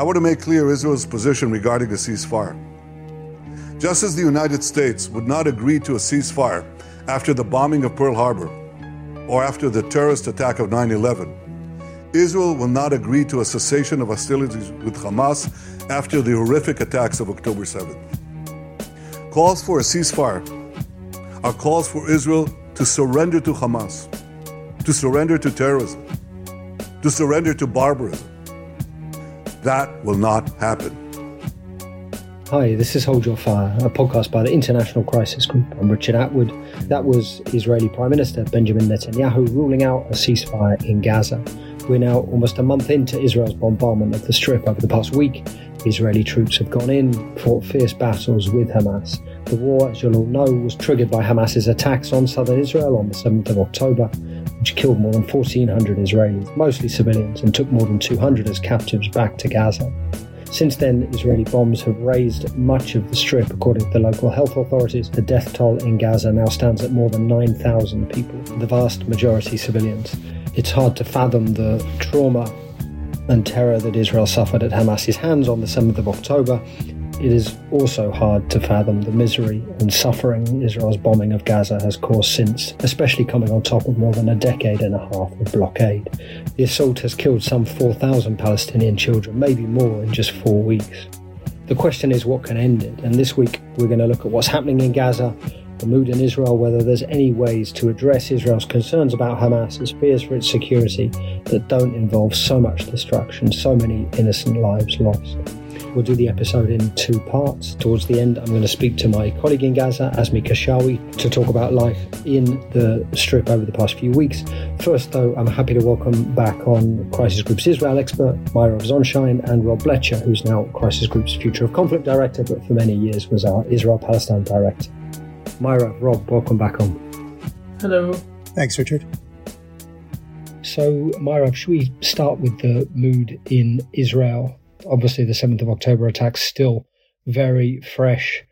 I want to make clear Israel's position regarding a ceasefire. Just as the United States would not agree to a ceasefire after the bombing of Pearl Harbor or after the terrorist attack of 9 11, Israel will not agree to a cessation of hostilities with Hamas after the horrific attacks of October 7th. Calls for a ceasefire are calls for Israel to surrender to Hamas, to surrender to terrorism, to surrender to barbarism. That will not happen. Hi, this is Hold Your Fire, a podcast by the International Crisis Group. I'm Richard Atwood. That was Israeli Prime Minister Benjamin Netanyahu ruling out a ceasefire in Gaza. We're now almost a month into Israel's bombardment of the Strip over the past week. Israeli troops have gone in, fought fierce battles with Hamas. The war, as you'll all know, was triggered by Hamas's attacks on southern Israel on the 7th of October, which killed more than 1,400 Israelis, mostly civilians, and took more than 200 as captives back to Gaza. Since then, Israeli bombs have razed much of the strip. According to the local health authorities, the death toll in Gaza now stands at more than 9,000 people, the vast majority civilians it's hard to fathom the trauma and terror that Israel suffered at Hamas's hands on the 7th of October. It is also hard to fathom the misery and suffering Israel's bombing of Gaza has caused since, especially coming on top of more than a decade and a half of blockade. The assault has killed some 4,000 Palestinian children, maybe more in just four weeks. The question is what can end it, and this week we're going to look at what's happening in Gaza, the mood in Israel, whether there's any ways to address Israel's concerns about Hamas's fears for its security that don't involve so much destruction, so many innocent lives lost. We'll do the episode in two parts. Towards the end, I'm going to speak to my colleague in Gaza, Azmi Keshawi, to talk about life in the Strip over the past few weeks. First, though, I'm happy to welcome back on Crisis Group's Israel expert, Mairav Zonszein, and Rob Blecher, who's now Crisis Group's Future of Conflict Director, but for many years was our Israel Palestine Director. Mairav, Rob, welcome back on. Hello. Thanks, Richard. So, Mairav, should we start with the mood in Israel? Obviously, the 7th of October attacks still very fresh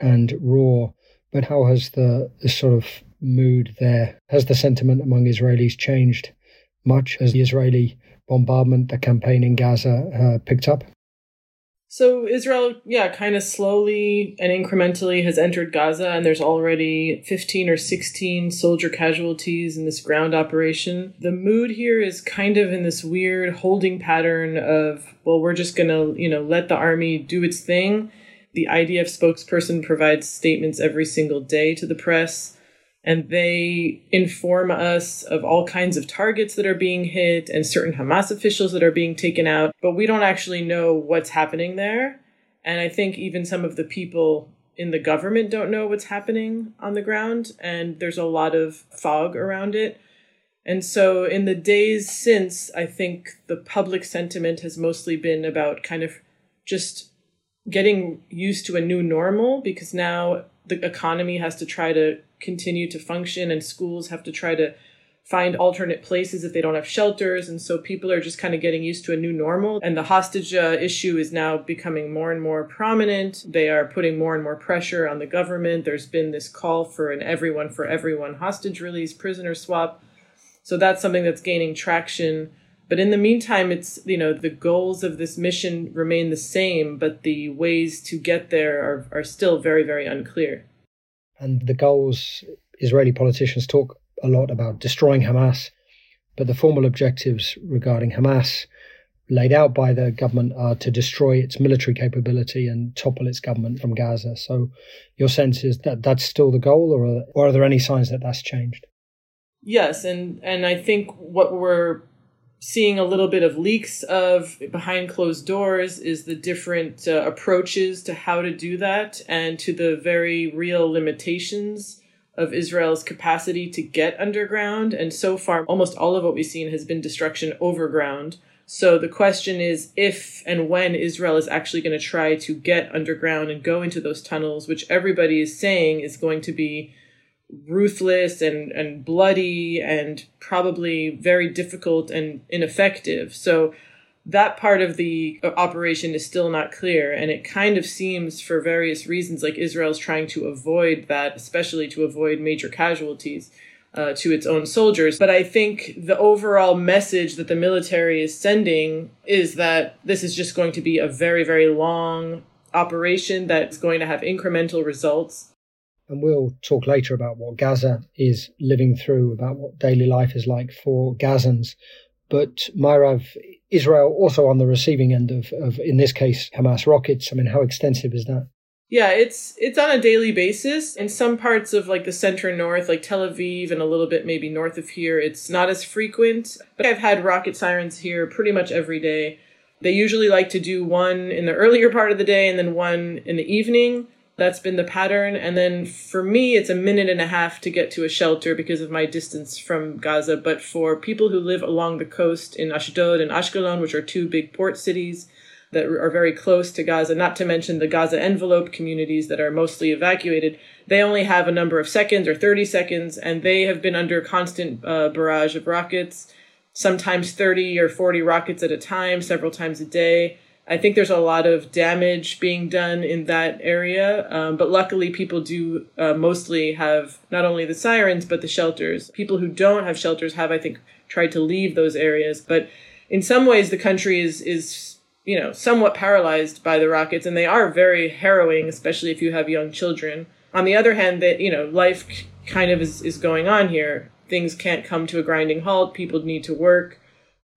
and raw, but how has the, the sort of mood there? Has the sentiment among Israelis changed much? as the Israeli bombardment, the campaign in Gaza uh, picked up? So Israel, yeah, kind of slowly and incrementally has entered Gaza, and there's already 15 or 16 soldier casualties in this ground operation. The mood here is kind of in this weird holding pattern of, well, we're just gonna, you know, let the army do its thing. The IDF spokesperson provides statements every single day to the press and they inform us of all kinds of targets that are being hit and certain Hamas officials that are being taken out, but we don't actually know what's happening there. And I think even some of the people in the government don't know what's happening on the ground, and there's a lot of fog around it. And so, in the days since, I think the public sentiment has mostly been about kind of just getting used to a new normal because now the economy has to try to continue to function and schools have to try to find alternate places if they don't have shelters and so people are just kind of getting used to a new normal and the hostage uh, issue is now becoming more and more prominent. They are putting more and more pressure on the government. There's been this call for an everyone for everyone hostage release prisoner swap. So that's something that's gaining traction. But in the meantime it's you know the goals of this mission remain the same but the ways to get there are, are still very very unclear and the goals israeli politicians talk a lot about destroying hamas but the formal objectives regarding hamas laid out by the government are to destroy its military capability and topple its government from gaza. So your sense is that that's still the goal or are, or are there any signs that that's changed? Yes and and i think what we're seeing a little bit of leaks of behind closed doors is the different uh, approaches to how to do that and to the very real limitations of Israel's capacity to get underground. And so far, almost all of what we've seen has been destruction overground. So the question is if and when Israel is actually going to try to get underground and go into those tunnels, which everybody is saying is going to be ruthless and, and bloody and probably very difficult and ineffective. So that part of the operation is still not clear. And it kind of seems, for various reasons, like Israel's trying to avoid that, especially to avoid major casualties. uh, to its own soldiers. But I think the overall message that the military is sending is that this is just going to be a very, very long operation that's going to have incremental results. And we'll talk later about what Gaza is living through, about what daily life is like for Gazans. But Mairav, Israel also on the receiving end of, of, in this case, Hamas rockets. I mean, how extensive is that? Yeah, it's it's on a daily basis. In some parts of like the center north, like Tel Aviv and a little bit maybe north of here, it's not as frequent. But I've had rocket sirens here pretty much every day. They usually like to do one in the earlier part of the day and then one in the evening. That's been the pattern. And then for me, it's a minute and a half to get to a shelter because of my distance from Gaza. But for people who live along the coast in Ashdod and Ashkelon, which are two big port cities, that are very close to Gaza, not to mention the Gaza envelope communities that are mostly evacuated, they only have a number of seconds or 30 seconds, and they have been under constant uh, barrage of rockets, sometimes 30 or 40 rockets at a time, several times a day. I think there's a lot of damage being done in that area, um, but luckily people do uh, mostly have not only the sirens but the shelters. People who don't have shelters have, I think, tried to leave those areas, but in some ways the country is is you know, somewhat paralyzed by the rockets, and they are very harrowing, especially if you have young children. On the other hand, that you know, life kind of is, is going on here. Things can't come to a grinding halt. People need to work.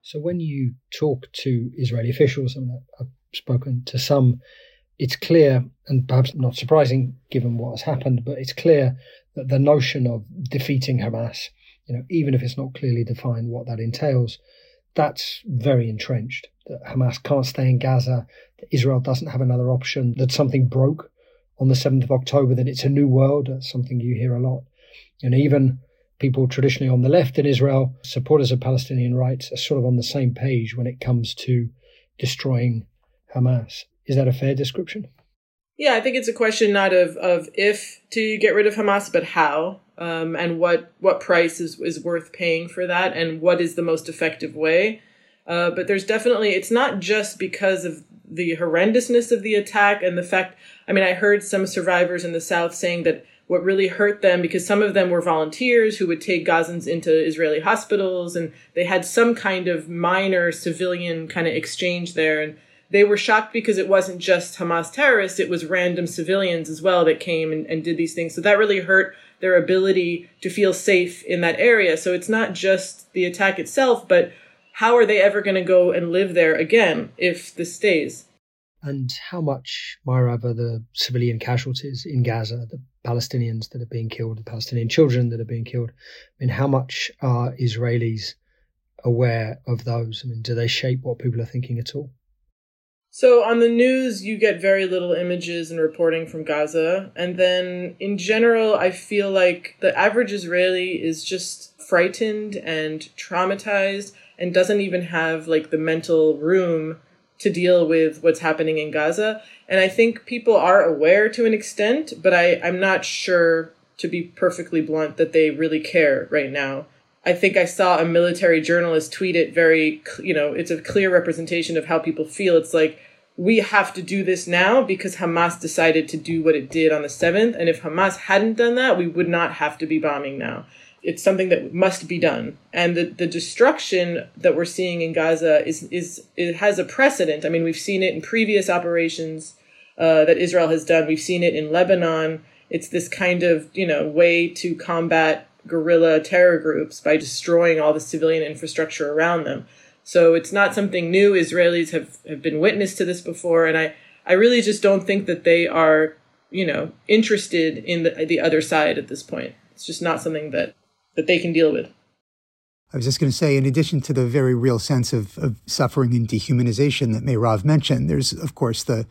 So when you talk to Israeli officials, and I've spoken to some, it's clear, and perhaps not surprising given what has happened, but it's clear that the notion of defeating Hamas, you know, even if it's not clearly defined what that entails, that's very entrenched. That Hamas can't stay in Gaza, that Israel doesn't have another option, that something broke on the 7th of October, that it's a new world. That's something you hear a lot. And even people traditionally on the left in Israel, supporters of Palestinian rights, are sort of on the same page when it comes to destroying Hamas. Is that a fair description? Yeah, I think it's a question not of, of if to get rid of Hamas, but how um, and what what price is, is worth paying for that and what is the most effective way. Uh, but there's definitely it's not just because of the horrendousness of the attack and the fact. I mean, I heard some survivors in the South saying that what really hurt them because some of them were volunteers who would take Gazans into Israeli hospitals and they had some kind of minor civilian kind of exchange there and they were shocked because it wasn't just Hamas terrorists, it was random civilians as well that came and, and did these things. So that really hurt their ability to feel safe in that area. So it's not just the attack itself, but how are they ever going to go and live there again if this stays? And how much, Mairav, are the civilian casualties in Gaza, the Palestinians that are being killed, the Palestinian children that are being killed? I mean, how much are Israelis aware of those? I mean, do they shape what people are thinking at all? So on the news, you get very little images and reporting from Gaza. And then in general, I feel like the average Israeli is just frightened and traumatized and doesn't even have like the mental room to deal with what's happening in Gaza. And I think people are aware to an extent, but I, I'm not sure, to be perfectly blunt, that they really care right now. I think I saw a military journalist tweet it very, you know, it's a clear representation of how people feel. It's like, we have to do this now because Hamas decided to do what it did on the 7th. And if Hamas hadn't done that, we would not have to be bombing now. It's something that must be done. And the, the destruction that we're seeing in Gaza is, is, it has a precedent. I mean, we've seen it in previous operations uh, that Israel has done. We've seen it in Lebanon. It's this kind of, you know, way to combat guerrilla terror groups by destroying all the civilian infrastructure around them. So it's not something new. Israelis have, have been witness to this before, and I, I really just don't think that they are, you know, interested in the, the other side at this point. It's just not something that, that they can deal with. I was just going to say, in addition to the very real sense of, of suffering and dehumanization that Mairav mentioned, there's, of course, the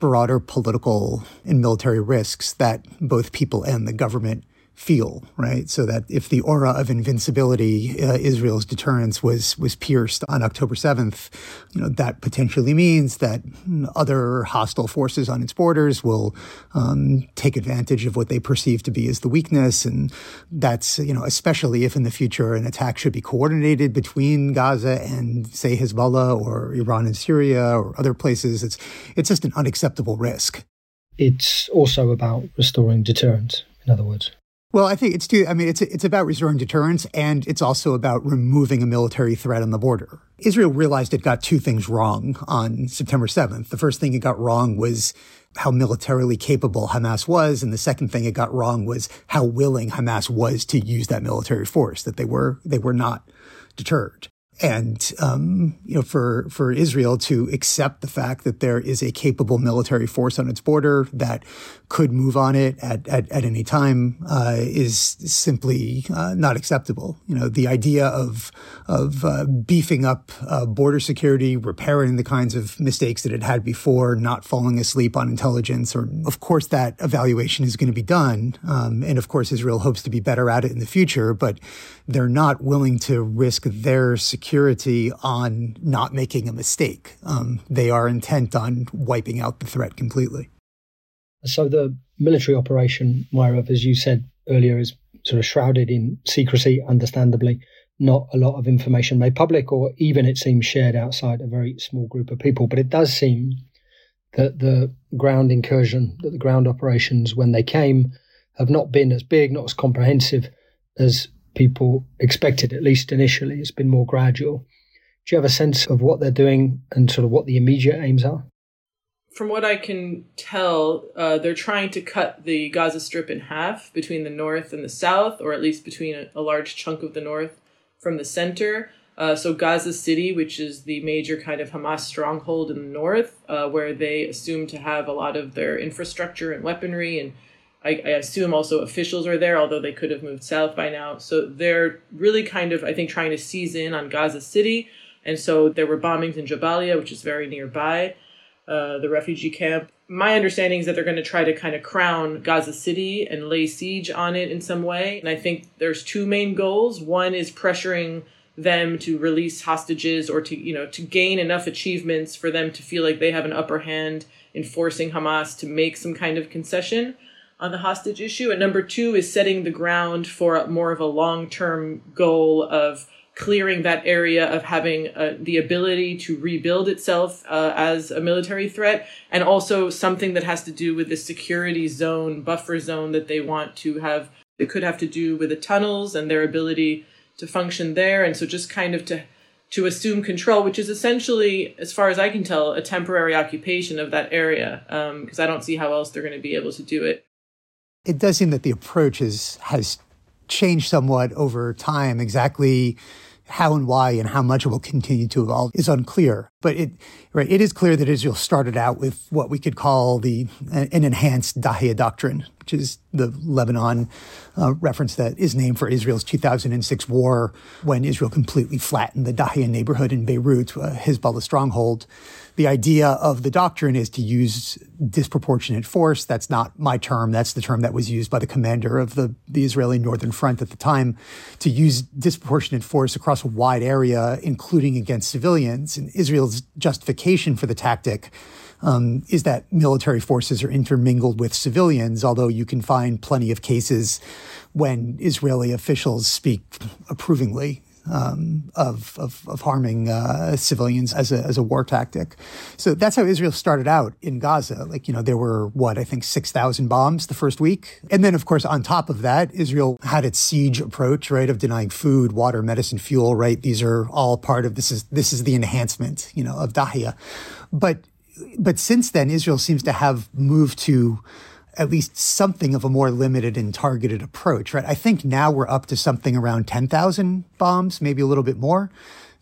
broader political and military risks that both people and the government feel, right? So that if the aura of invincibility, uh, Israel's deterrence was was pierced on October 7th, you know, that potentially means that other hostile forces on its borders will um, take advantage of what they perceive to be as the weakness. And that's, you know, especially if in the future an attack should be coordinated between Gaza and, say, Hezbollah or Iran and Syria or other places, it's, it's just an unacceptable risk. It's also about restoring deterrence, in other words. Well, I think it's too, I mean, it's, it's about restoring deterrence and it's also about removing a military threat on the border. Israel realized it got two things wrong on September 7th. The first thing it got wrong was how militarily capable Hamas was. And the second thing it got wrong was how willing Hamas was to use that military force, that they were, they were not deterred and um, you know for for Israel to accept the fact that there is a capable military force on its border that could move on it at at, at any time uh, is simply uh, not acceptable. You know the idea of of uh, beefing up uh, border security, repairing the kinds of mistakes that it had before, not falling asleep on intelligence, or of course that evaluation is going to be done, um, and of course Israel hopes to be better at it in the future, but they're not willing to risk their security on not making a mistake. Um, they are intent on wiping out the threat completely. So the military operation, Mairav, as you said earlier, is sort of shrouded in secrecy, understandably. Not a lot of information made public, or even it seems shared outside a very small group of people. But it does seem that the ground incursion, that the ground operations, when they came, have not been as big, not as comprehensive as people expected, at least initially. It's been more gradual. Do you have a sense of what they're doing and sort of what the immediate aims are? From what I can tell, uh, they're trying to cut the Gaza Strip in half between the north and the south, or at least between a, a large chunk of the north from the center. Uh, so Gaza City, which is the major kind of Hamas stronghold in the north, uh, where they assume to have a lot of their infrastructure and weaponry and I, I, assume also officials are there, although they could have moved south by now. So they're really kind of, I think, trying to seize in on Gaza City. And so there were bombings in Jabalia, which is very nearby, uh, the refugee camp. My understanding is that they're going to try to kind of crown Gaza City and lay siege on it in some way. And I think there's two main goals. One is pressuring them to release hostages or to, you know, to gain enough achievements for them to feel like they have an upper hand in forcing Hamas to make some kind of concession on the hostage issue. And number two is setting the ground for more of a long term goal of clearing that area of having uh, the ability to rebuild itself uh, as a military threat and also something that has to do with the security zone buffer zone that they want to have it could have to do with the tunnels and their ability to function there and so just kind of to to assume control which is essentially as far as i can tell a temporary occupation of that area because um, i don't see how else they're going to be able to do it it does seem that the approach is, has changed somewhat over time. Exactly how and why and how much it will continue to evolve is unclear. But it, right, it is clear that Israel started out with what we could call the an enhanced Dahiya doctrine, which is the Lebanon uh, reference that is named for Israel's 2006 war when Israel completely flattened the Dahiya neighborhood in Beirut, a Hezbollah stronghold the idea of the doctrine is to use disproportionate force. That's not my term. That's the term that was used by the commander of the, the Israeli Northern Front at the time to use disproportionate force across a wide area, including against civilians. And Israel's justification for the tactic um, is that military forces are intermingled with civilians, although you can find plenty of cases when Israeli officials speak approvingly um, of, of, of harming uh, civilians as a as a war tactic. So that's how Israel started out in Gaza. Like you know there were what I think six thousand bombs the first week, and then of course on top of that, Israel had its siege approach, right, of denying food, water, medicine, fuel. Right, these are all part of this is this is the enhancement, you know, of Dahiya. But but since then, Israel seems to have moved to at least something of a more limited and targeted approach, right? I think now we're up to something around 10,000 bombs, maybe a little bit more.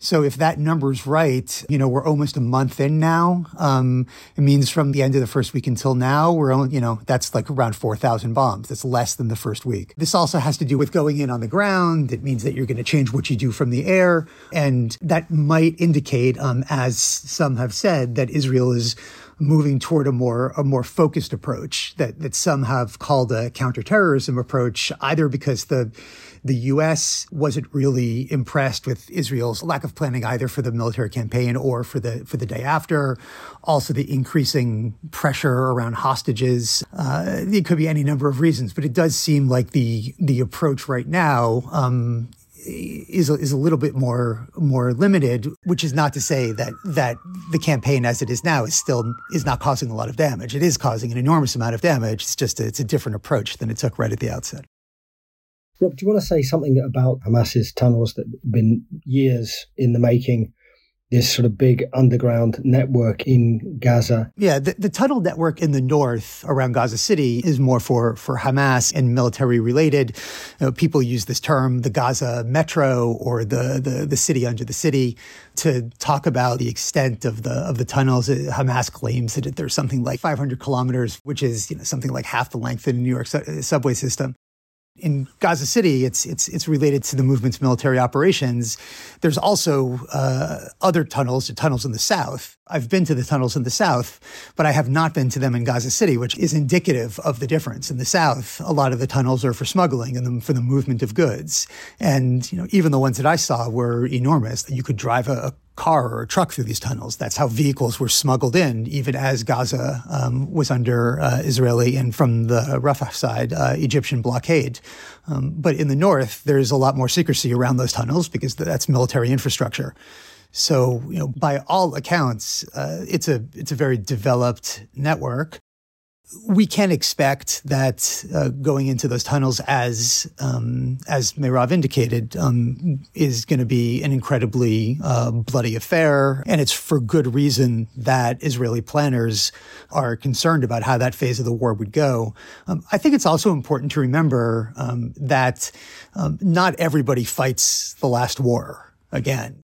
So if that number's right, you know, we're almost a month in now. Um, it means from the end of the first week until now, we're only, you know, that's like around 4,000 bombs. That's less than the first week. This also has to do with going in on the ground. It means that you're going to change what you do from the air. And that might indicate, um, as some have said, that Israel is moving toward a more a more focused approach that that some have called a counterterrorism approach, either because the the U.S. wasn't really impressed with Israel's lack of planning either for the military campaign or for the for the day after. Also, the increasing pressure around hostages. Uh, it could be any number of reasons, but it does seem like the the approach right now um, is a, is a little bit more more limited, which is not to say that that the campaign as it is now is still is not causing a lot of damage. It is causing an enormous amount of damage. It's just a, it's a different approach than it took right at the outset. Rob, do you want to say something about Hamas's tunnels that have been years in the making? This sort of big underground network in Gaza. Yeah, the, the, tunnel network in the north around Gaza City is more for, for Hamas and military related. You know, people use this term, the Gaza Metro or the, the, the city under the city, to talk about the extent of the of the tunnels. Uh, Hamas claims that there's something like 500 kilometers, which is you know, something like half the length of the New York su- uh, subway system in Gaza City, it's it's it's related to the movement's military operations. There's also uh, other tunnels, the tunnels in the south. I've been to the tunnels in the south, but I have not been to them in Gaza City, which is indicative of the difference. In the south, a lot of the tunnels are for smuggling and for the movement of goods, and you know even the ones that I saw were enormous. You could drive a car or a truck through these tunnels. That's how vehicles were smuggled in, even as Gaza um, was under uh, Israeli and from the Rafah side, uh, Egyptian blockade. Um, but in the north, there's a lot more secrecy around those tunnels because that's military infrastructure. So, you know, by all accounts, uh, it's a it's a very developed network we can expect that uh, going into those tunnels, as um, as Mairav indicated, um, is going to be an incredibly uh, bloody affair, and it's for good reason that Israeli planners are concerned about how that phase of the war would go. Um, I think it's also important to remember um, that um, not everybody fights the last war again.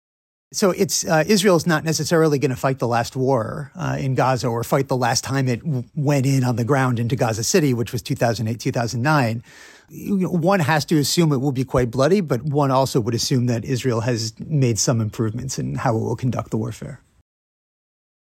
So it's uh, Israel's not necessarily going to fight the last war uh, in Gaza or fight the last time it w- went in on the ground into Gaza City, which was 2008, 2009. One has to assume it will be quite bloody, but one also would assume that Israel has made some improvements in how it will conduct the warfare.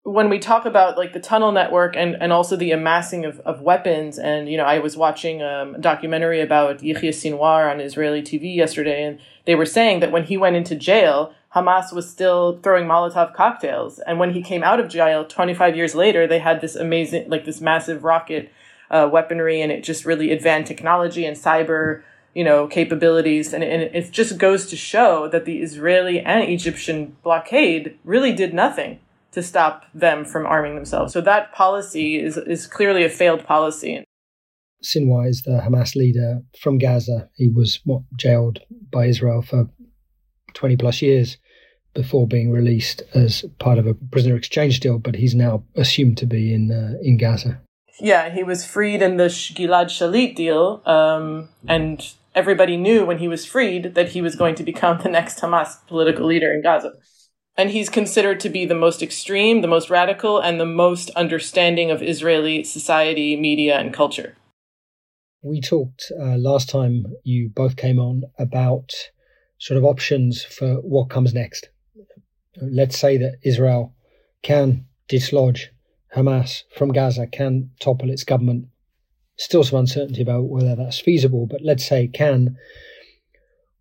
When we talk about like the tunnel network and, and also the amassing of, of weapons, and you know, I was watching um, a documentary about Yahya Sinwar on Israeli TV yesterday, and they were saying that when he went into jail, Hamas was still throwing Molotov cocktails. And when he came out of jail 25 years later, they had this amazing, like this massive rocket uh, weaponry, and it just really advanced technology and cyber, you know, capabilities. And, and it just goes to show that the Israeli and Egyptian blockade really did nothing to stop them from arming themselves. So that policy is, is clearly a failed policy. Sinwar is the Hamas leader from Gaza. He was what, jailed by Israel for 20 plus years before being released as part of a prisoner exchange deal, but he's now assumed to be in uh, in Gaza. Yeah, he was freed in the Gilad Shalit deal, um, and everybody knew when he was freed that he was going to become the next Hamas political leader in Gaza. And he's considered to be the most extreme, the most radical, and the most understanding of Israeli society, media, and culture. We talked uh, last time you both came on about sort of options for what comes next let's say that Israel can dislodge Hamas from Gaza, can topple its government. Still some uncertainty about whether that's feasible, but let's say it can.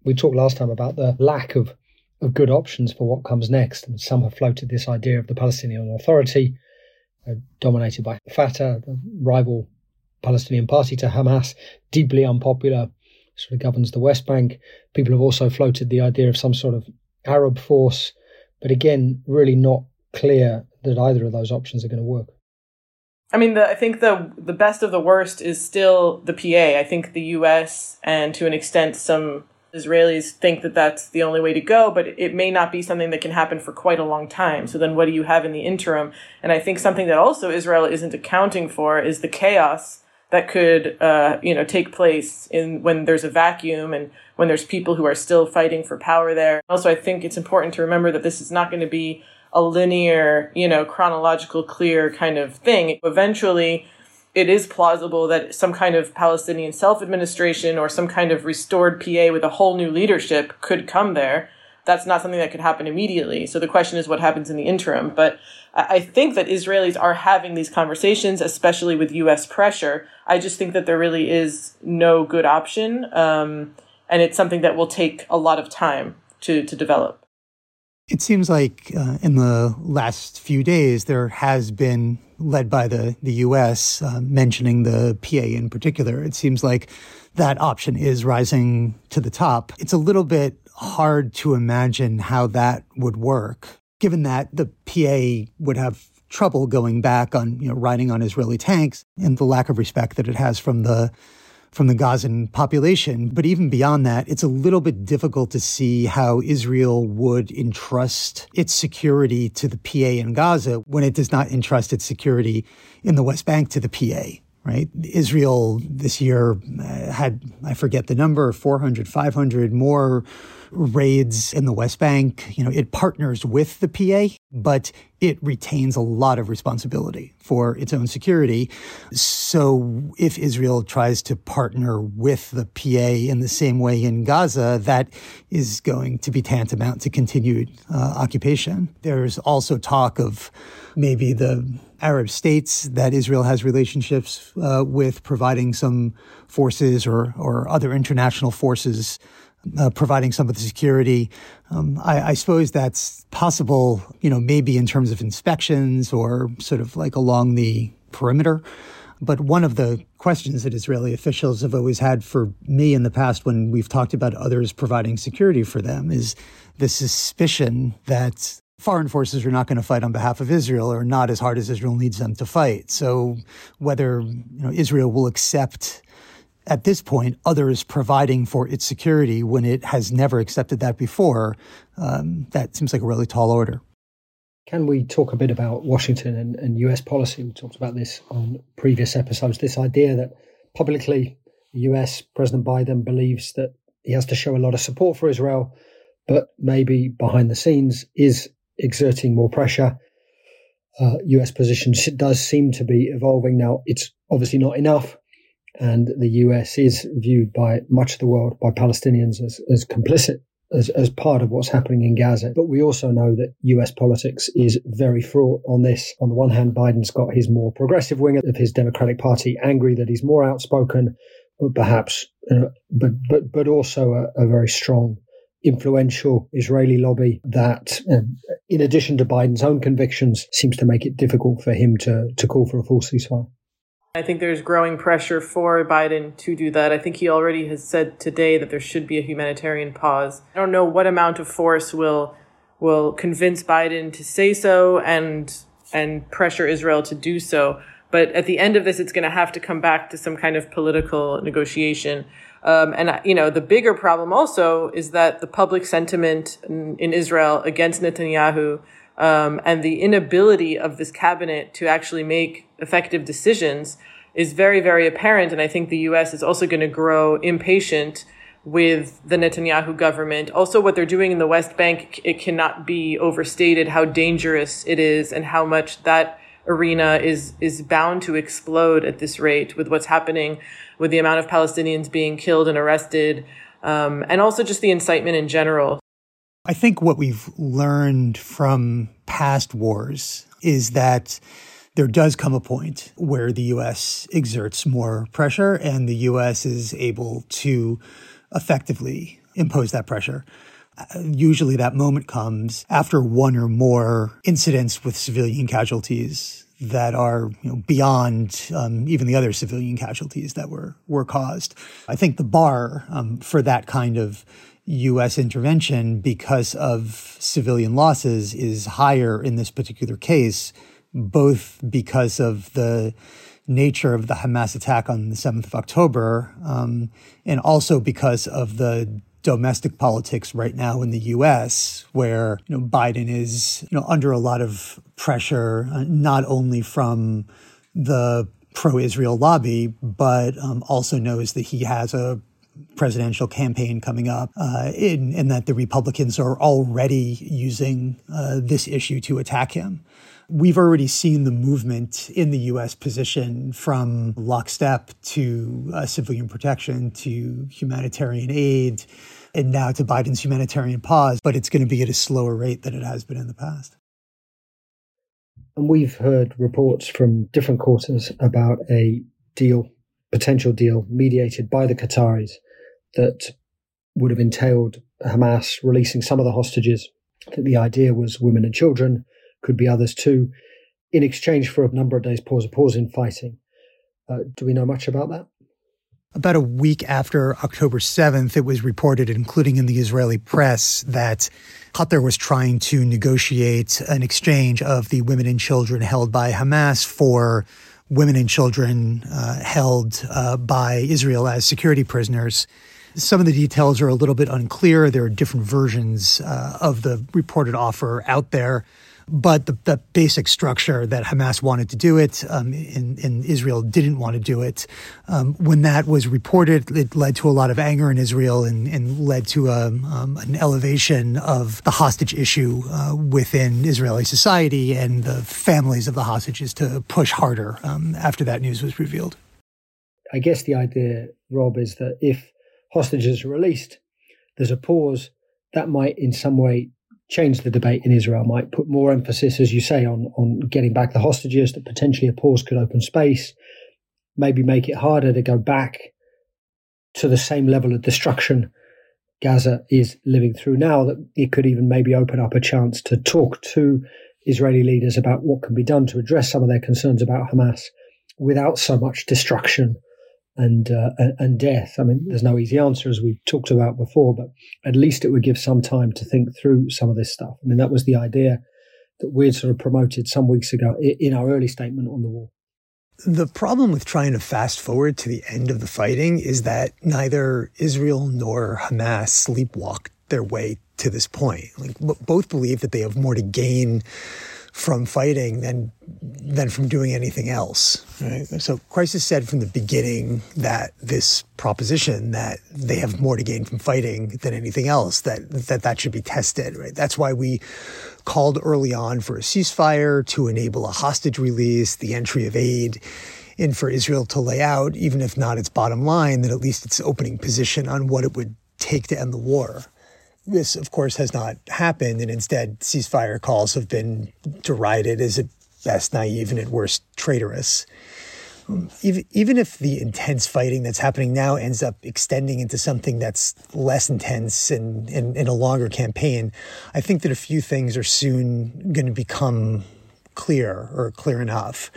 We talked last time about the lack of, of good options for what comes next. And some have floated this idea of the Palestinian Authority, uh, dominated by Fatah, the rival Palestinian party to Hamas, deeply unpopular, sort of governs the West Bank. People have also floated the idea of some sort of Arab force but again, really not clear that either of those options are going to work. I mean, the, I think the the best of the worst is still the PA. I think the U.S. and to an extent some Israelis think that that's the only way to go, but it may not be something that can happen for quite a long time. So then, what do you have in the interim? And I think something that also Israel isn't accounting for is the chaos that could, uh, you know, take place in when there's a vacuum and when there's people who are still fighting for power there. Also, I think it's important to remember that this is not going to be a linear, you know, chronological, clear kind of thing. Eventually, it is plausible that some kind of Palestinian self administration or some kind of restored PA with a whole new leadership could come there. That's not something that could happen immediately. So the question is what happens in the interim. But I think that Israelis are having these conversations, especially with U.S. pressure. I just think that there really is no good option. Um, and it's something that will take a lot of time to to develop. It seems like uh, in the last few days there has been, led by the the U.S., uh, mentioning the PA in particular. It seems like that option is rising to the top. It's a little bit hard to imagine how that would work, given that the PA would have trouble going back on, you know, riding on Israeli tanks and the lack of respect that it has from the from the Gazan population. But even beyond that, it's a little bit difficult to see how Israel would entrust its security to the PA in Gaza when it does not entrust its security in the West Bank to the PA right? Israel this year uh, had, I forget the number, 400, 500 more raids in the West Bank. You know, it partners with the PA, but it retains a lot of responsibility for its own security. So if Israel tries to partner with the PA in the same way in Gaza, that is going to be tantamount to continued uh, occupation. There's also talk of maybe the Arab states that Israel has relationships uh, with providing some forces or, or other international forces uh, providing some of the security. Um, I, I, suppose that's possible, you know, maybe in terms of inspections or sort of like along the perimeter. But one of the questions that Israeli officials have always had for me in the past when we've talked about others providing security for them is the suspicion that foreign forces are not going to fight on behalf of Israel or not as hard as Israel needs them to fight. So whether you know, Israel will accept at this point, others providing for its security when it has never accepted that before, um, that seems like a really tall order. Can we talk a bit about Washington and, and, US policy? We talked about this on previous episodes. This idea that publicly, US President Biden believes that he has to show a lot of support for Israel, but maybe behind the scenes is exerting more pressure. Uh, US position does seem to be evolving now. It's obviously not enough and the US is viewed by much of the world, by Palestinians, as, as complicit as, as part of what's happening in Gaza. But we also know that US politics is very fraught on this. On the one hand, Biden's got his more progressive wing of his Democratic Party angry that he's more outspoken, but perhaps, uh, but, but, but also a, a, very strong, influential Israeli lobby that, um, in addition to Biden's own convictions, seems to make it difficult for him to, to call for a full ceasefire. I think there's growing pressure for Biden to do that. I think he already has said today that there should be a humanitarian pause. I don't know what amount of force will will convince Biden to say so and and pressure Israel to do so. But at the end of this, it's going to have to come back to some kind of political negotiation. Um, and you know, the bigger problem also is that the public sentiment in, in Israel against Netanyahu um, and the inability of this cabinet to actually make effective decisions is very, very apparent. And I think the U.S. is also going to grow impatient with the Netanyahu government. Also, what they're doing in the West Bank, it cannot be overstated how dangerous it is and how much that arena is is bound to explode at this rate with what's happening with the amount of Palestinians being killed and arrested, um, and also just the incitement in general. I think what we've learned from past wars is that there does come a point where the U.S. exerts more pressure and the U.S. is able to effectively impose that pressure. Usually that moment comes after one or more incidents with civilian casualties that are you know, beyond um, even the other civilian casualties that were were caused. I think the bar um, for that kind of U.S. intervention because of civilian losses is higher in this particular case, both because of the nature of the Hamas attack on the 7th of October, um, and also because of the domestic politics right now in the U.S., where you know Biden is you know under a lot of pressure, uh, not only from the pro-Israel lobby, but um, also knows that he has a presidential campaign coming up, uh, in, that the Republicans are already using uh, this issue to attack him. We've already seen the movement in the U.S. position from lockstep to uh, civilian protection to humanitarian aid and now to Biden's humanitarian pause, but it's going to be at a slower rate than it has been in the past. And we've heard reports from different quarters about a deal, potential deal mediated by the Qataris that would have entailed Hamas releasing some of the hostages. Think the idea was women and children, could be others too, in exchange for a number of days pause a pause in fighting. Uh, do we know much about that? About a week after October 7th, it was reported, including in the Israeli press, that Qatar was trying to negotiate an exchange of the women and children held by Hamas for women and children uh, held uh, by Israel as security prisoners. Some of the details are a little bit unclear. There are different versions uh, of the reported offer out there. But the, the, basic structure that Hamas wanted to do it um, and, and, Israel didn't want to do it. Um, when that was reported, it led to a lot of anger in Israel and, and led to a, um, um, an elevation of the hostage issue uh, within Israeli society and the families of the hostages to push harder um, after that news was revealed. I guess the idea, Rob, is that if hostages are released, there's a pause that might in some way change the debate in Israel, might put more emphasis, as you say, on, on getting back the hostages, that potentially a pause could open space, maybe make it harder to go back to the same level of destruction Gaza is living through now, that it could even maybe open up a chance to talk to Israeli leaders about what can be done to address some of their concerns about Hamas without so much destruction and uh, and death. I mean, there's no easy answer as we've talked about before, but at least it would give some time to think through some of this stuff. I mean, that was the idea that we'd sort of promoted some weeks ago in our early statement on the war. The problem with trying to fast forward to the end of the fighting is that neither Israel nor Hamas sleepwalked their way to this point. Like both believe that they have more to gain from fighting than than from doing anything else. Right? So Crisis said from the beginning that this proposition that they have more to gain from fighting than anything else that that that should be tested. Right? That's why we called early on for a ceasefire to enable a hostage release, the entry of aid. And for Israel to lay out, even if not its bottom line, that at least its opening position on what it would take to end the war. This, of course, has not happened, and instead, ceasefire calls have been derided as at best naive and at worst traitorous. Even, even if the intense fighting that's happening now ends up extending into something that's less intense and in a longer campaign, I think that a few things are soon going to become clear or clear enough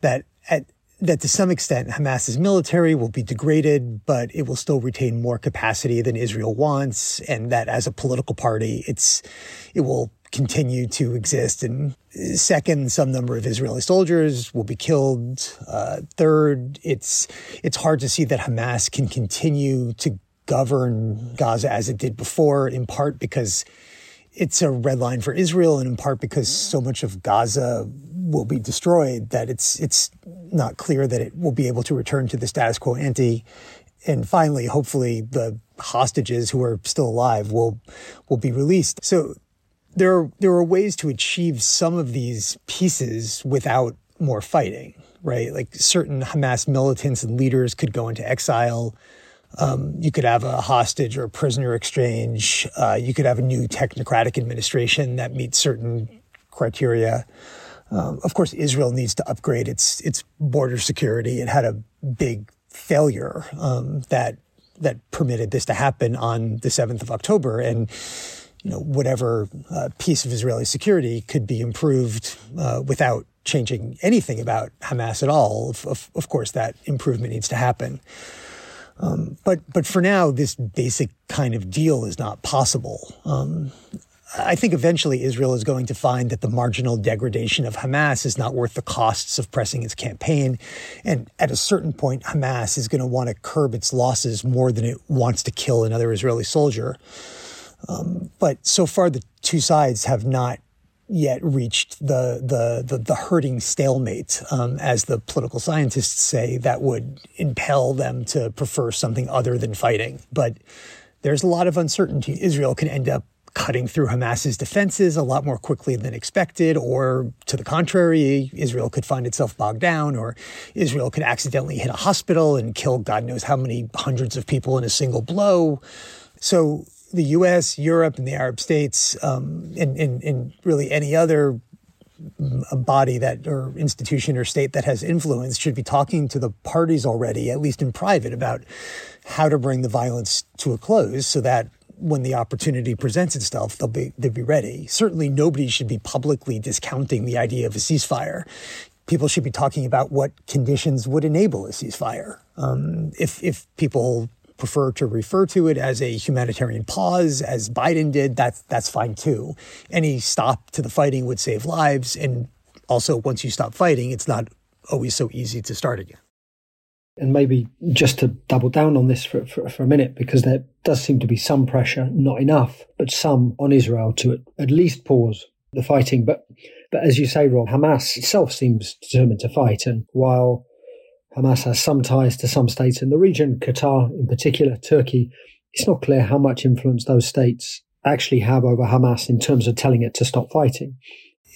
that at that to some extent Hamas's military will be degraded, but it will still retain more capacity than Israel wants, and that as a political party, it's it will continue to exist. And second, some number of Israeli soldiers will be killed. Uh, third, it's it's hard to see that Hamas can continue to govern Gaza as it did before, in part because it's a red line for Israel, and in part because so much of Gaza will be destroyed that it's it's not clear that it will be able to return to the status quo ante. And finally, hopefully, the hostages who are still alive will will be released. So there are there are ways to achieve some of these pieces without more fighting, right? Like certain Hamas militants and leaders could go into exile. Um, you could have a hostage or a prisoner exchange. Uh, you could have a new technocratic administration that meets certain criteria. Um, of course, Israel needs to upgrade its its border security. It had a big failure um, that that permitted this to happen on the seventh of October, and you know whatever uh, piece of Israeli security could be improved uh, without changing anything about Hamas at all. Of, of, of course, that improvement needs to happen. Um, but but for now, this basic kind of deal is not possible. Um, I think eventually Israel is going to find that the marginal degradation of Hamas is not worth the costs of pressing its campaign. And at a certain point, Hamas is going to want to curb its losses more than it wants to kill another Israeli soldier. Um, but so far, the two sides have not yet reached the the the, the hurting stalemate, um, as the political scientists say, that would impel them to prefer something other than fighting. But there's a lot of uncertainty. Israel can end up cutting through Hamas's defenses a lot more quickly than expected, or to the contrary, Israel could find itself bogged down, or Israel could accidentally hit a hospital and kill God knows how many hundreds of people in a single blow. So the US, Europe, and the Arab states, um, and, and, and really any other mm, body that or institution or state that has influence should be talking to the parties already, at least in private, about how to bring the violence to a close so that when the opportunity presents itself, they'll be they'll be ready. Certainly nobody should be publicly discounting the idea of a ceasefire. People should be talking about what conditions would enable a ceasefire. Um, if if people prefer to refer to it as a humanitarian pause, as Biden did, that's that's fine too. Any stop to the fighting would save lives, and also once you stop fighting, it's not always so easy to start again. And maybe just to double down on this for, for, for, a minute, because there does seem to be some pressure, not enough, but some on Israel to at least pause the fighting. But, but as you say, Rob, Hamas itself seems determined to fight. And while Hamas has some ties to some states in the region, Qatar in particular, Turkey, it's not clear how much influence those states actually have over Hamas in terms of telling it to stop fighting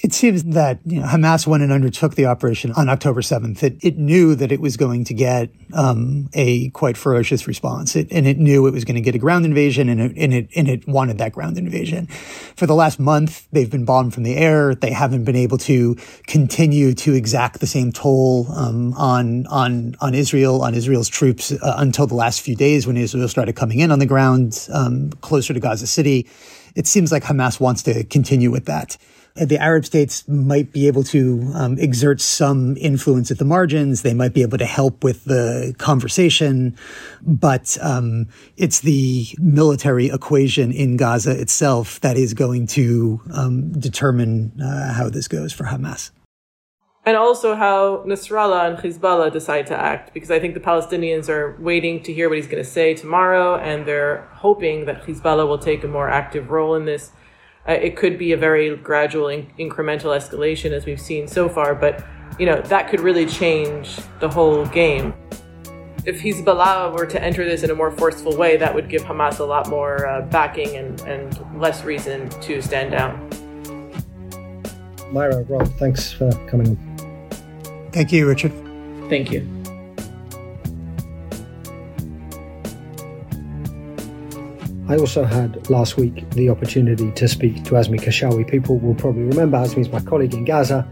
it seems that you know, Hamas went and undertook the operation on October 7th. It, it knew that it was going to get um, a quite ferocious response, it, and it knew it was going to get a ground invasion, and it, and it and it wanted that ground invasion. For the last month, they've been bombed from the air. They haven't been able to continue to exact the same toll um, on on on Israel on Israel's troops uh, until the last few days when Israel started coming in on the ground um, closer to Gaza City. It seems like Hamas wants to continue with that the Arab states might be able to um, exert some influence at the margins. They might be able to help with the conversation, but um, it's the military equation in Gaza itself that is going to um, determine uh, how this goes for Hamas. And also how Nasrallah and Hezbollah decide to act, because I think the Palestinians are waiting to hear what he's going to say tomorrow, and they're hoping that Hezbollah will take a more active role in this uh, it could be a very gradual in- incremental escalation as we've seen so far, but you know that could really change the whole game. If Hezbollah were to enter this in a more forceful way, that would give Hamas a lot more uh, backing and, and less reason to stand down. Mairav, Rob, thanks for coming. Thank you, Richard. Thank you. I also had last week the opportunity to speak to Azmi Keshawi. People will probably remember Azmi is my colleague in Gaza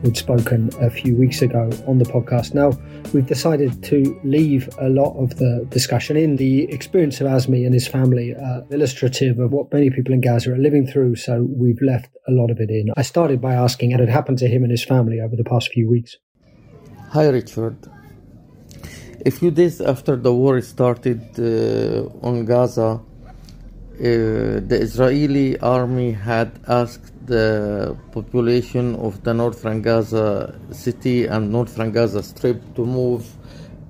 who'd spoken a few weeks ago on the podcast. Now, we've decided to leave a lot of the discussion in. The experience of Azmi and his family illustrative of what many people in Gaza are living through, so we've left a lot of it in. I started by asking what had happened to him and his family over the past few weeks. Hi, Richard. A few days after the war started uh, on Gaza, the Israeli army had asked the population of the northern Gaza city and northern Gaza Strip to move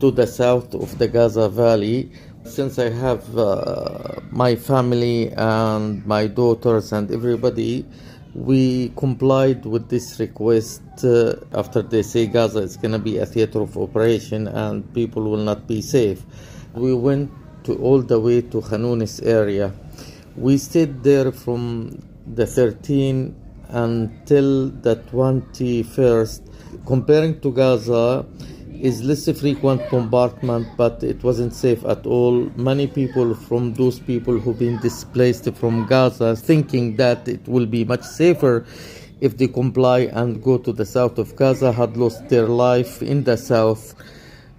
to the south of the Gaza Valley. Since I have uh, my family and my daughters and everybody, we complied with this request uh, after they say Gaza is going to be a theater of operation and people will not be safe. We went to all the way to Khan area we stayed there from the 13th until the 21st. Comparing to Gaza, is less frequent bombardment, but it wasn't safe at all. Many people from those people who've been displaced from Gaza, thinking that it will be much safer if they comply and go to the south of Gaza, had lost their life in the south.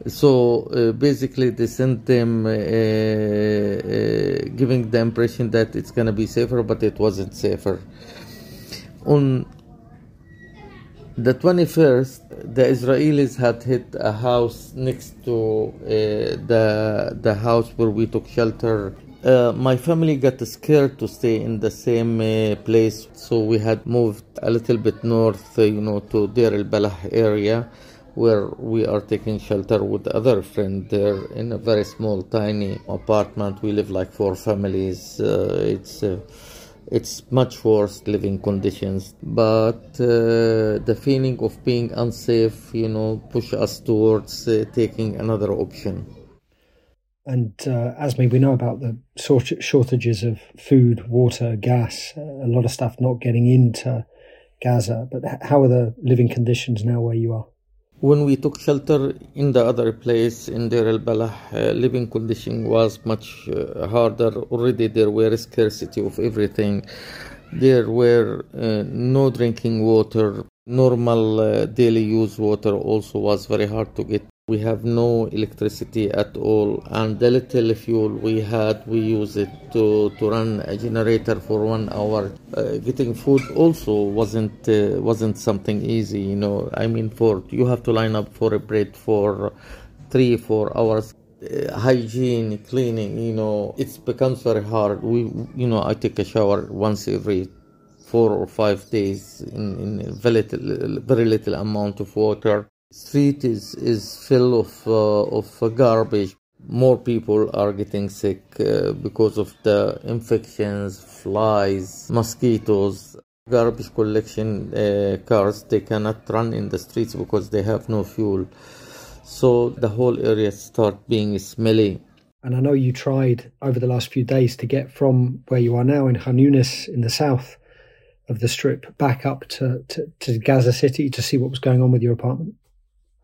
So uh, basically, they sent them, uh, uh, giving the impression that it's going to be safer, but it wasn't safer. On the 21st, the Israelis had hit a house next to uh, the the house where we took shelter. Uh, my family got scared to stay in the same uh, place, so we had moved a little bit north, you know, to Deir al-Balah area where we are taking shelter with other friend there in a very small tiny apartment we live like four families uh, it's uh, it's much worse living conditions but uh, the feeling of being unsafe you know push us towards uh, taking another option and uh, Azmi, we know about the shortages of food, water, gas, a lot of stuff not getting into Gaza. But how are the living conditions now where you are? When we took shelter in the other place in Deir al-Balah, uh, living condition was much uh, harder. Already there were scarcity of everything. There were uh, no drinking water. Normal uh, daily use water also was very hard to get. We have no electricity at all, and the little fuel we had, we use it to, to run a generator for one hour. Uh, getting food also wasn't uh, wasn't something easy, you know. I mean, for you have to line up for a bread for three four hours. Uh, hygiene, cleaning, you know, it becomes very hard. We, you know, I take a shower once every four or five days in, in very little, very little amount of water. Street is is full of uh, of garbage. More people are getting sick uh, because of the infections, flies, mosquitoes. Garbage collection uh, cars they cannot run in the streets because they have no fuel. So the whole area start being smelly. And I know you tried over the last few days to get from where you are now in Khan in the south of the strip back up to, to, to Gaza City to see what was going on with your apartment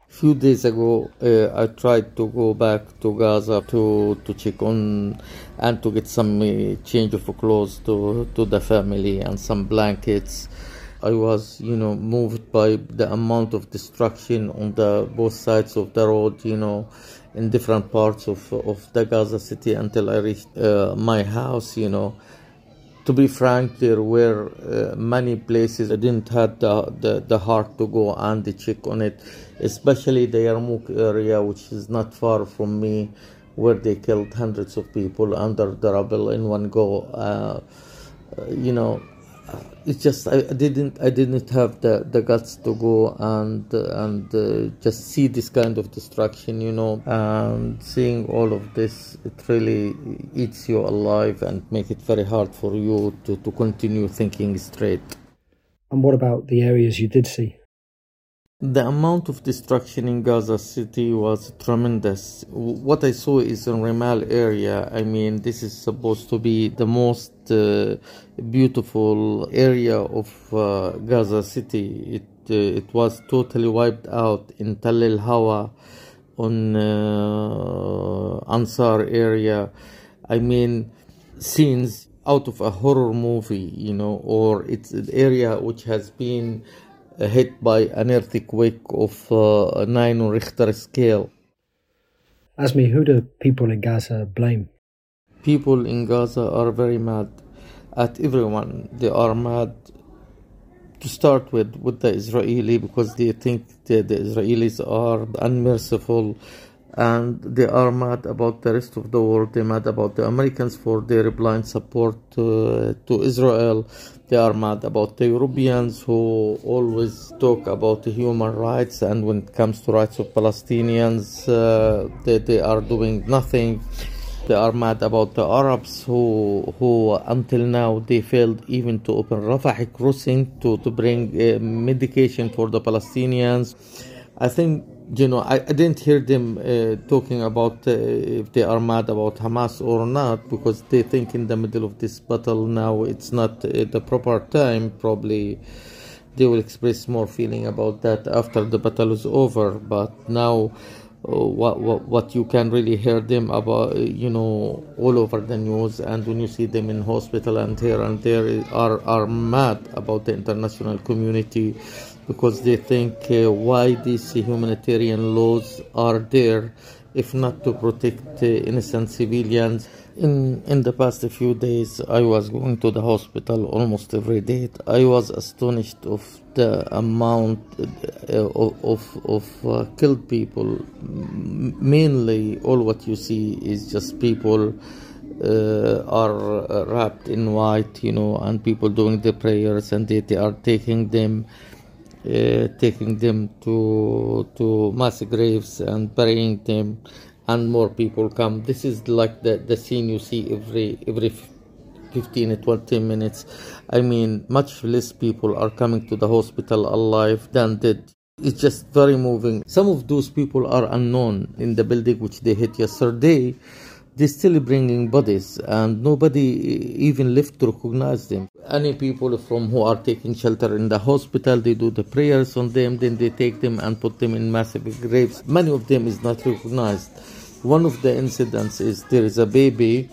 few days ago uh, I tried to go back to Gaza to to check on and to get some uh, change of clothes to to the family and some blankets. I was, you know, moved by the amount of destruction on the both sides of the road, you know, in different parts of of the Gaza city until I reached uh, my house, you know to be frank, there were uh, many places I didn't have the, the, the heart to go and check on it, especially the Yarmouk area, which is not far from me, where they killed hundreds of people under the rubble in one go. Uh, uh you know, it's just I, didn't I didn't have the, the guts to go and and uh, just see this kind of destruction, you know, and seeing all of this, it really eats you alive and make it very hard for you to, to continue thinking straight. And what about the areas you did see? The amount of destruction in Gaza City was tremendous. What I saw is in Rimal area. I mean, this is supposed to be the most uh, beautiful area of uh, Gaza City. It uh, it was totally wiped out in Tal El Hawa, on uh, Ansar area. I mean, scenes out of a horror movie, you know, or it's an area which has been hit by an earthquake of uh, 9 on Richter scale. Azmi, who do people in Gaza blame? People in Gaza are very mad at everyone. They are mad to start with with the Israeli because they think that the Israelis are unmerciful and they are mad about the rest of the world. They're mad about the Americans for their blind support uh, to Israel. They are mad about the Europeans who always talk about human rights, and when it comes to rights of Palestinians, uh, they, they are doing nothing. They are mad about the Arabs who, who until now they failed even to open Rafah crossing to, to bring uh, medication for the Palestinians. I think you know, I, I didn't hear them uh, talking about uh, if they are mad about Hamas or not because they think in the middle of this battle now it's not uh, the proper time. Probably they will express more feeling about that after the battle is over. But now, uh, what, what what you can really hear them about, you know, all over the news, and when you see them in hospital and here and there, are are mad about the international community because they think uh, why these humanitarian laws are there if not to protect uh, innocent civilians. In in the past few days, I was going to the hospital almost every day. I was astonished of the amount uh, of of, uh, killed people. Mainly, all what you see is just people uh, are wrapped in white, you know, and people doing the prayers, and they, they are taking them uh, Uh, taking them to to mass graves and burying them and more people come. This is like the, the scene you see every every 15 20 minutes. I mean much less people are coming to the hospital alive than dead. It's just very moving. Some of those people are unknown in the building which they hit yesterday they're still bringing bodies and nobody even left to recognize them. Any people from who are taking shelter in the hospital they do the prayers on them then they take them and put them in massive graves. Many of them is not recognized. One of the incidents is there is a baby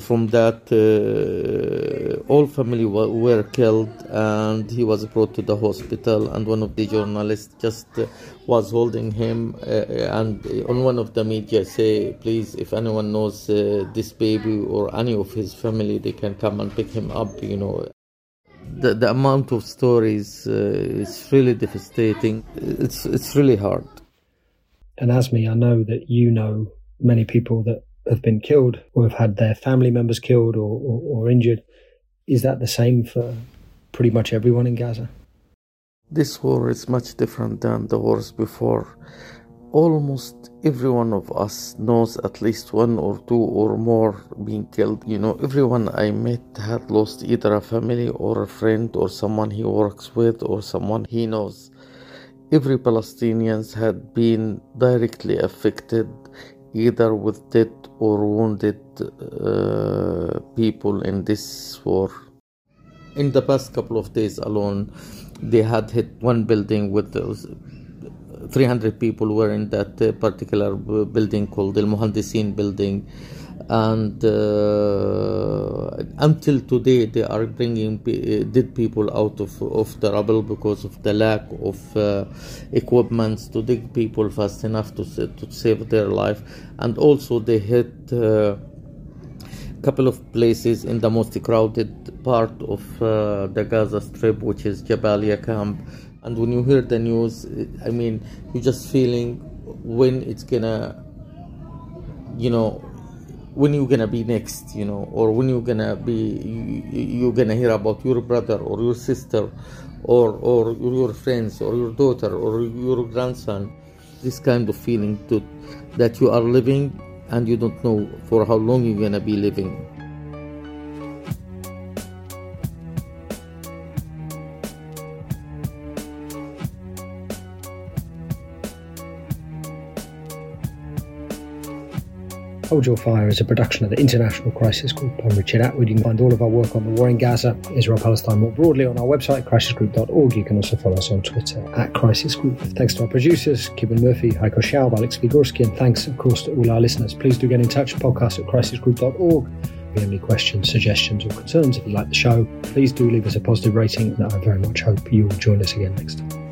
from that uh, all family were killed and he was brought to the hospital and one of the journalists just uh, was holding him uh, and on one of the media say please if anyone knows uh, this baby or any of his family they can come and pick him up you know. The, the amount of stories uh, is really devastating. It's it's really hard. And Azmi I know that you know many people that have been killed or have had their family members killed or, or, or injured. Is that the same for pretty much everyone in Gaza? This war is much different than the wars before. Almost every one of us knows at least one or two or more being killed. You know, everyone I met had lost either a family or a friend or someone he works with or someone he knows. Every Palestinian had been directly affected either with dead or wounded uh, people in this war. In the past couple of days alone, they had hit one building with 300 people were in that particular building called the Muhandisin building and uh, until today they are bringing uh, dead people out of, of the rubble because of the lack of uh, equipments to dig people fast enough to, to save their life. And also they hit a couple of places in the most crowded part of uh, the Gaza Strip which is Jabalia camp and when you hear the news I mean you're just feeling when it's gonna you know when you're gonna be next you know or when you're gonna be you, you're gonna hear about your brother or your sister or or your friends or your daughter or your grandson this kind of feeling to that you are living and you don't know for how long you're gonna be living Hold Your Fire is a production of the International Crisis Group. I'm Richard Atwood. You can find all of our work on the war in Gaza, Israel Palestine more broadly on our website, crisisgroup.org. You can also follow us on Twitter at Crisis Group. Thanks to our producers, Kevin Murphy, Heiko Schaub, Alex Vigorski, and thanks, of course, to all our listeners. Please do get in touch, podcast at crisisgroup.org. If you have any questions, suggestions, or concerns, if you like the show, please do leave us a positive rating, and I very much hope you will join us again next time.